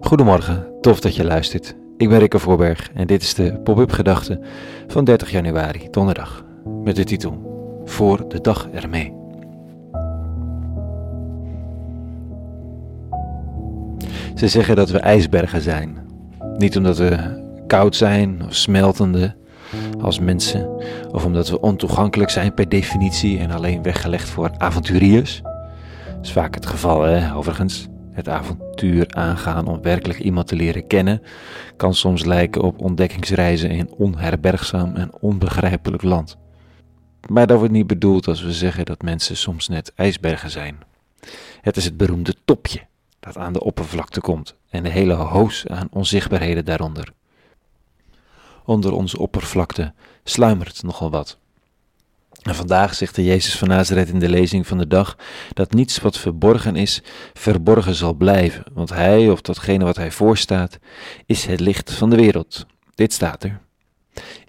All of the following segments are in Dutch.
Goedemorgen, tof dat je luistert. Ik ben Rikke Voorberg en dit is de pop-up gedachte van 30 januari, donderdag, met de titel Voor de dag ermee. Ze zeggen dat we ijsbergen zijn. Niet omdat we koud zijn of smeltende als mensen, of omdat we ontoegankelijk zijn per definitie en alleen weggelegd voor avonturiers. Dat is vaak het geval, hè, overigens. Het avontuur aangaan om werkelijk iemand te leren kennen kan soms lijken op ontdekkingsreizen in onherbergzaam en onbegrijpelijk land. Maar dat wordt niet bedoeld als we zeggen dat mensen soms net ijsbergen zijn. Het is het beroemde topje dat aan de oppervlakte komt en de hele hoos aan onzichtbaarheden daaronder. Onder onze oppervlakte sluimert nogal wat. En vandaag zegt de Jezus van Nazareth in de lezing van de dag dat niets wat verborgen is, verborgen zal blijven, want hij of datgene wat hij voorstaat, is het licht van de wereld. Dit staat er.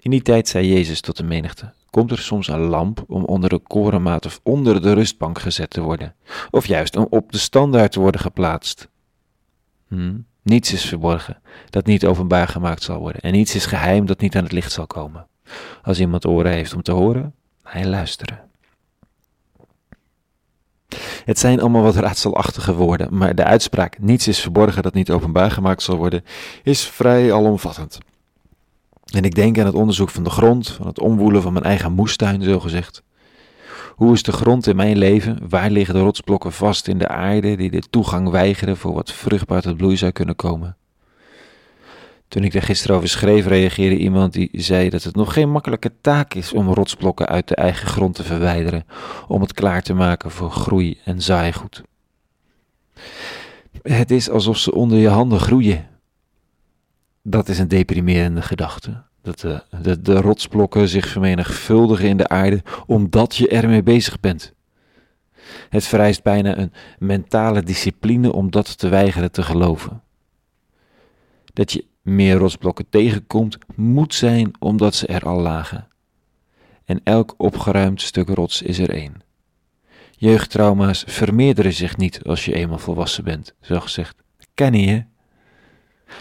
In die tijd zei Jezus tot de menigte: Komt er soms een lamp om onder de korenmaat of onder de rustbank gezet te worden, of juist om op de standaard te worden geplaatst? Hm? Niets is verborgen dat niet openbaar gemaakt zal worden, en niets is geheim dat niet aan het licht zal komen. Als iemand oren heeft om te horen, hij luisteren. Het zijn allemaal wat raadselachtige woorden, maar de uitspraak niets is verborgen dat niet openbaar gemaakt zal worden, is vrij alomvattend. En ik denk aan het onderzoek van de grond, van het omwoelen van mijn eigen moestuin, zo gezegd. Hoe is de grond in mijn leven? Waar liggen de rotsblokken vast in de aarde die de toegang weigeren voor wat vruchtbaar tot bloei zou kunnen komen? Toen ik daar gisteren over schreef, reageerde iemand die zei dat het nog geen makkelijke taak is om rotsblokken uit de eigen grond te verwijderen, om het klaar te maken voor groei en zaaigoed. Het is alsof ze onder je handen groeien. Dat is een deprimerende gedachte. Dat de, de, de rotsblokken zich vermenigvuldigen in de aarde omdat je ermee bezig bent. Het vereist bijna een mentale discipline om dat te weigeren te geloven. Dat je meer rotsblokken tegenkomt, moet zijn omdat ze er al lagen. En elk opgeruimd stuk rots is er één. Jeugdtrauma's vermeerderen zich niet als je eenmaal volwassen bent, zo gezegd. Ken je?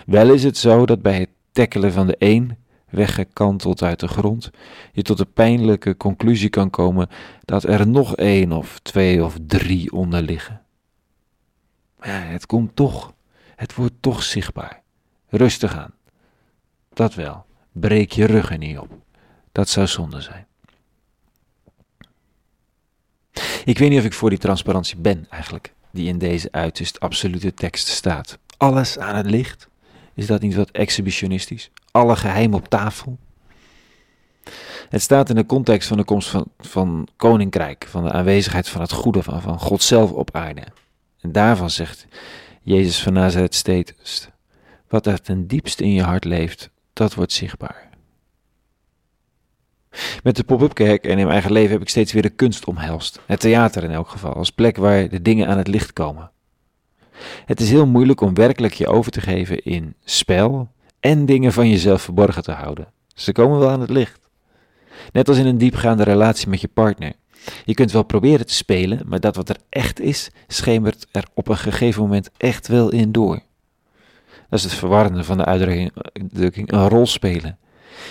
Wel is het zo dat bij het tackelen van de een, weggekanteld uit de grond, je tot de pijnlijke conclusie kan komen dat er nog één of twee of drie onder liggen. Maar ja, het komt toch, het wordt toch zichtbaar. Rustig aan. Dat wel. Breek je ruggen niet op. Dat zou zonde zijn. Ik weet niet of ik voor die transparantie ben eigenlijk, die in deze uiterst absolute tekst staat. Alles aan het licht. Is dat niet wat exhibitionistisch? Alle geheim op tafel? Het staat in de context van de komst van, van koninkrijk, van de aanwezigheid van het goede, van, van God zelf op aarde. En daarvan zegt Jezus van Nazareth steeds, wat er ten diepste in je hart leeft, dat wordt zichtbaar. Met de pop-up kerk en in mijn eigen leven heb ik steeds weer de kunst omhelst. Het theater in elk geval, als plek waar de dingen aan het licht komen. Het is heel moeilijk om werkelijk je over te geven in spel en dingen van jezelf verborgen te houden. Ze komen wel aan het licht. Net als in een diepgaande relatie met je partner. Je kunt wel proberen te spelen, maar dat wat er echt is, schemert er op een gegeven moment echt wel in door. Dat is het verwarrende van de uitdrukking een rol spelen.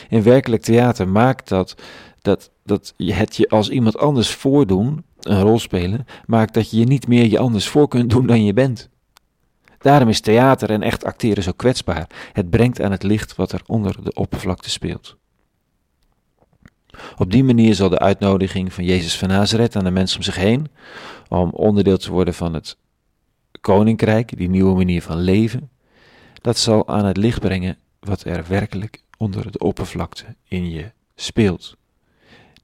In werkelijk theater maakt dat, dat, dat het je als iemand anders voordoen, een rol spelen, maakt dat je je niet meer je anders voor kunt doen dan je bent. Daarom is theater en echt acteren zo kwetsbaar. Het brengt aan het licht wat er onder de oppervlakte speelt. Op die manier zal de uitnodiging van Jezus van Nazareth aan de mensen om zich heen, om onderdeel te worden van het koninkrijk, die nieuwe manier van leven, dat zal aan het licht brengen wat er werkelijk onder de oppervlakte in je speelt.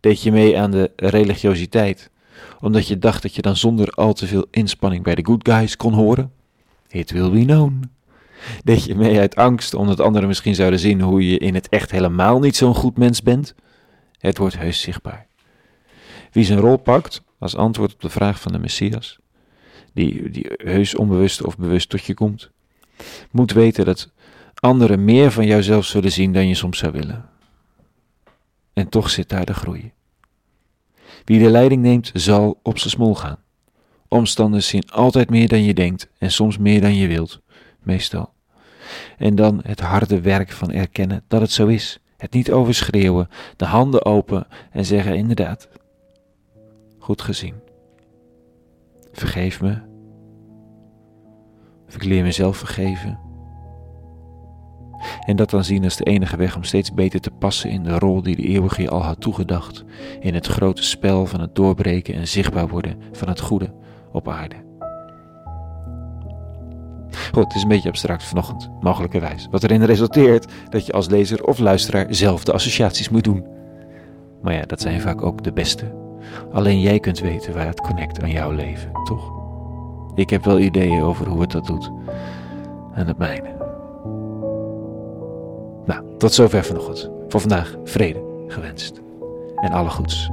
Deed je mee aan de religiositeit, omdat je dacht dat je dan zonder al te veel inspanning bij de good guys kon horen? It will be known. Deed je mee uit angst omdat anderen misschien zouden zien hoe je in het echt helemaal niet zo'n goed mens bent? Het wordt heus zichtbaar. Wie zijn rol pakt als antwoord op de vraag van de Messias, die, die heus onbewust of bewust tot je komt, moet weten dat anderen meer van jouzelf zullen zien dan je soms zou willen. En toch zit daar de groei. Wie de leiding neemt, zal op zijn smol gaan. Omstanders zien altijd meer dan je denkt en soms meer dan je wilt, meestal En dan het harde werk van erkennen dat het zo is. Het niet overschreeuwen, de handen open en zeggen inderdaad, goed gezien. Vergeef me. Of ik leer mezelf vergeven. En dat dan zien als de enige weg om steeds beter te passen in de rol die de eeuwige je al had toegedacht. In het grote spel van het doorbreken en zichtbaar worden van het goede op aarde. Goed, het is een beetje abstract vanochtend, mogelijkerwijs. Wat erin resulteert dat je als lezer of luisteraar zelf de associaties moet doen. Maar ja, dat zijn vaak ook de beste. Alleen jij kunt weten waar het connect aan jouw leven, toch? Ik heb wel ideeën over hoe het dat doet. En het mijne. Nou, tot zover vanochtend. Voor vandaag vrede gewenst. En alle goeds.